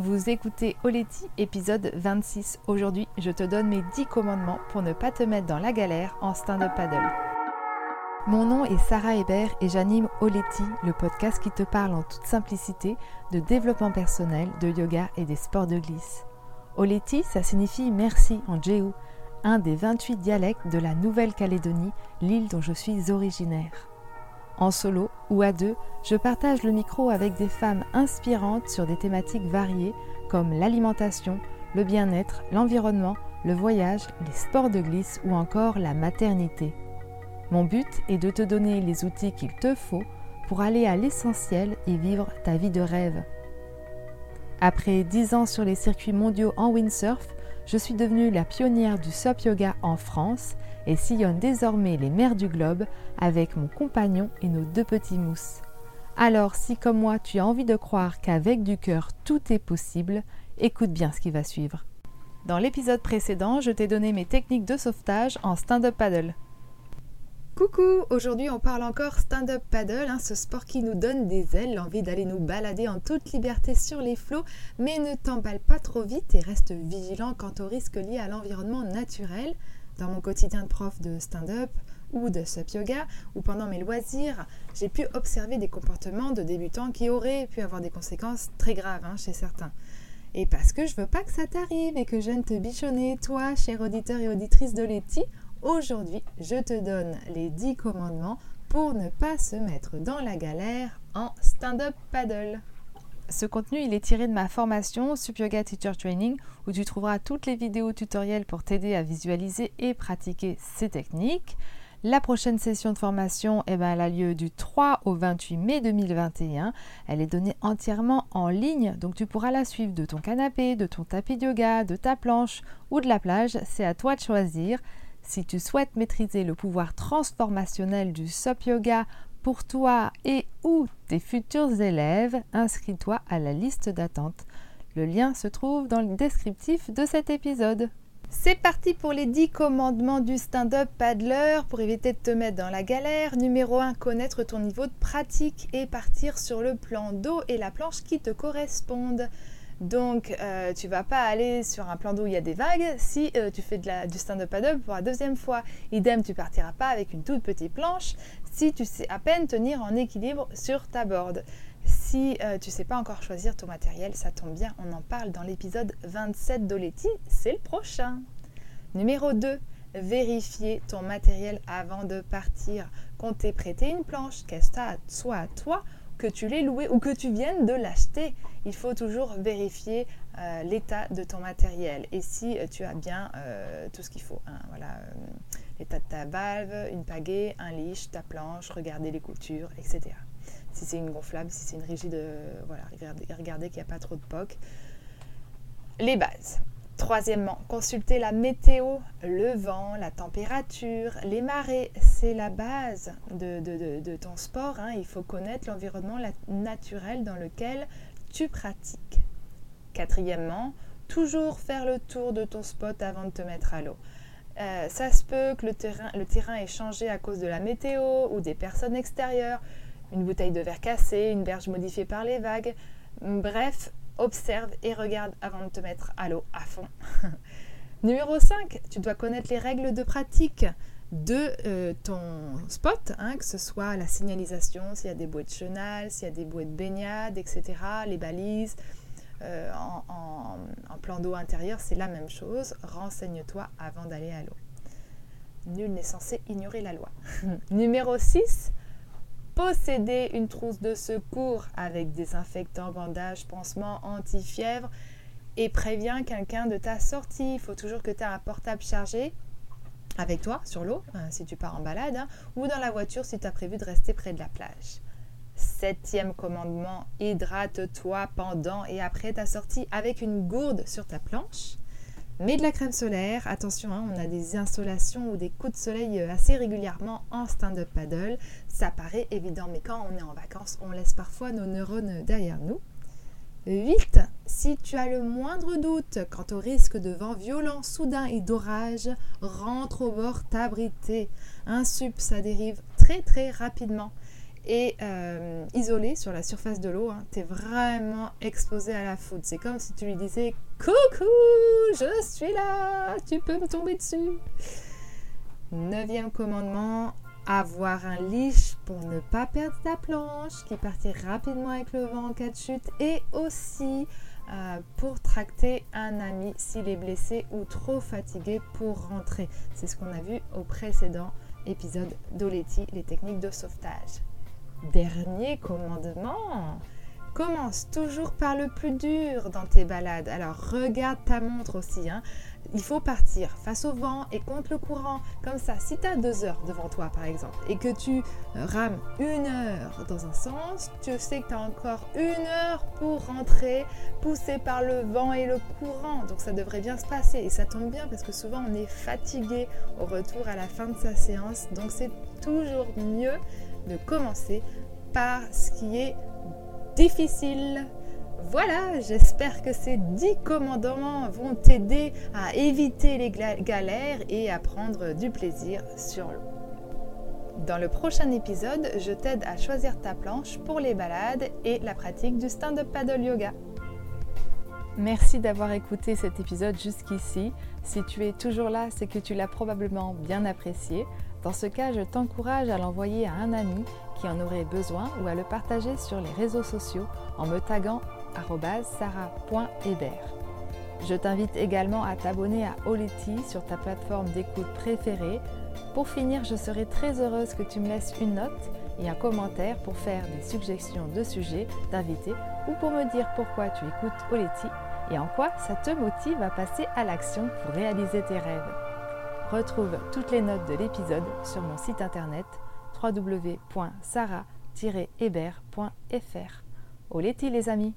vous écoutez Oleti, épisode 26. Aujourd'hui, je te donne mes 10 commandements pour ne pas te mettre dans la galère en stand-up paddle. Mon nom est Sarah Hébert et j'anime Oleti, le podcast qui te parle en toute simplicité de développement personnel, de yoga et des sports de glisse. Oleti, ça signifie merci en Jéhu, un des 28 dialectes de la Nouvelle-Calédonie, l'île dont je suis originaire. En solo ou à deux, je partage le micro avec des femmes inspirantes sur des thématiques variées comme l'alimentation, le bien-être, l'environnement, le voyage, les sports de glisse ou encore la maternité. Mon but est de te donner les outils qu'il te faut pour aller à l'essentiel et vivre ta vie de rêve. Après 10 ans sur les circuits mondiaux en windsurf, je suis devenue la pionnière du SUP yoga en France et sillonne désormais les mers du globe avec mon compagnon et nos deux petits mousses. Alors si comme moi tu as envie de croire qu'avec du cœur tout est possible, écoute bien ce qui va suivre. Dans l'épisode précédent, je t'ai donné mes techniques de sauvetage en stand-up paddle. Coucou, aujourd'hui on parle encore stand-up paddle, hein, ce sport qui nous donne des ailes, l'envie d'aller nous balader en toute liberté sur les flots, mais ne t'emballe pas trop vite et reste vigilant quant aux risques liés à l'environnement naturel dans mon quotidien de prof de stand-up ou de sup yoga ou pendant mes loisirs, j'ai pu observer des comportements de débutants qui auraient pu avoir des conséquences très graves hein, chez certains. Et parce que je veux pas que ça t'arrive et que je vienne te bichonner, toi, cher auditeur et auditrice de Letty, aujourd'hui, je te donne les 10 commandements pour ne pas se mettre dans la galère en stand-up paddle. Ce contenu, il est tiré de ma formation Sup Yoga Teacher Training où tu trouveras toutes les vidéos tutoriels pour t'aider à visualiser et pratiquer ces techniques. La prochaine session de formation, eh ben, elle a lieu du 3 au 28 mai 2021. Elle est donnée entièrement en ligne, donc tu pourras la suivre de ton canapé, de ton tapis de yoga, de ta planche ou de la plage. C'est à toi de choisir. Si tu souhaites maîtriser le pouvoir transformationnel du SUP Yoga pour toi et ou tes futurs élèves, inscris-toi à la liste d'attente. Le lien se trouve dans le descriptif de cet épisode. C'est parti pour les 10 commandements du stand-up paddler pour éviter de te mettre dans la galère. Numéro 1, connaître ton niveau de pratique et partir sur le plan d'eau et la planche qui te correspondent. Donc, euh, tu vas pas aller sur un plan d'eau où il y a des vagues si euh, tu fais du stand-up paddle pour la deuxième fois. Idem, tu partiras pas avec une toute petite planche si tu sais à peine tenir en équilibre sur ta board. Si euh, tu sais pas encore choisir ton matériel, ça tombe bien, on en parle dans l'épisode 27 d'Oleti, c'est le prochain. Numéro 2, vérifier ton matériel avant de partir. T'ait prêté une planche, qu'elle soit à toi que tu l'aies loué ou que tu viennes de l'acheter, il faut toujours vérifier euh, l'état de ton matériel et si euh, tu as bien euh, tout ce qu'il faut. Hein, voilà, l'état de ta valve, une pagaie, un leash, ta planche, regarder les coutures, etc. Si c'est une gonflable, si c'est une rigide, voilà, regardez, regardez qu'il n'y a pas trop de poc. Les bases. Troisièmement, consulter la météo, le vent, la température, les marées, c'est la base de, ton sport. Hein. Il faut connaître l'environnement naturel dans lequel tu pratiques. Quatrièmement, toujours faire le tour de ton spot avant de te mettre à l'eau. Euh, ça se peut que le terrain, le terrain ait changé à cause de la météo ou des personnes extérieures, une bouteille de verre cassée, une berge modifiée par les vagues. Bref, observe et regarde avant de te mettre à l'eau à fond. Numéro 5, tu dois connaître les règles de pratique de euh, ton spot, hein, que ce soit la signalisation, s'il y a des bouées de chenal, s'il y a des bouées de baignade, etc., les balises. Euh, en, plan d'eau intérieur, c'est la même chose. Renseigne-toi avant d'aller à l'eau. Nul n'est censé ignorer la loi. Numéro 6, posséder une trousse de secours avec désinfectant, bandage, pansement, anti-fièvre et préviens quelqu'un de ta sortie. Il faut toujours que tu aies un portable chargé avec toi sur l'eau hein, si tu pars en balade hein, ou dans la voiture si tu as prévu de rester près de la plage. Septième commandement, hydrate-toi pendant et après ta sortie avec une gourde sur ta planche. Mets de la crème solaire, attention, hein, on a des insolations ou des coups de soleil euh, assez régulièrement en stand-up paddle. Ça paraît évident, mais quand on est en vacances, on laisse parfois nos neurones derrière nous. 8. Si tu as le moindre doute quant au risque de vent violent, soudain et d'orage, rentre au bord t'abriter. Un sup, ça dérive très très rapidement. et euh, isolé sur la surface de l'eau, hein, tu es vraiment exposé à la foudre. C'est comme si tu lui disais Coucou, je suis là, tu peux me tomber dessus. Neuvième commandement, avoir un leash pour ne pas perdre ta planche qui partit rapidement avec le vent en cas de chute et aussi euh, pour tracter un ami s'il est blessé ou trop fatigué pour rentrer. C'est ce qu'on a vu au précédent épisode d'Oleti, les techniques de sauvetage. Dernier commandement, commence toujours par le plus dur dans tes balades. Alors regarde ta montre aussi. Hein il faut partir face au vent et contre le courant. Comme ça, si tu as deux heures devant toi, par exemple, et que tu euh, rames une heure dans un sens, tu sais que tu as encore une heure pour rentrer, poussé par le vent et le courant. Donc ça devrait bien se passer. Et ça tombe bien parce que souvent on est fatigué au retour à la fin de sa séance. Donc c'est toujours mieux de commencer par ce qui est difficile. Voilà, j'espère que ces 10 commandements vont t'aider à éviter les galères et à prendre du plaisir sur l'eau. Dans le prochain épisode, je t'aide à choisir ta planche pour les balades et la pratique du stand-up paddle yoga. Merci d'avoir écouté cet épisode jusqu'ici. Si tu es toujours là, c'est que tu l'as probablement bien apprécié. Dans ce cas, je t'encourage à l'envoyer à un ami qui en aurait besoin ou à le partager sur les réseaux sociaux en me taguant sarah.hébert. Je t'invite également à t'abonner à Oleti sur ta plateforme d'écoute préférée. Pour finir, je serai très heureuse que tu me laisses une note et un commentaire pour faire des suggestions de sujets, d'invités ou pour me dire pourquoi tu écoutes Oleti et en quoi ça te motive à passer à l'action pour réaliser tes rêves. Retrouve toutes les notes de l'épisode sur mon site internet www.sarah-hébert.fr. Oleti les amis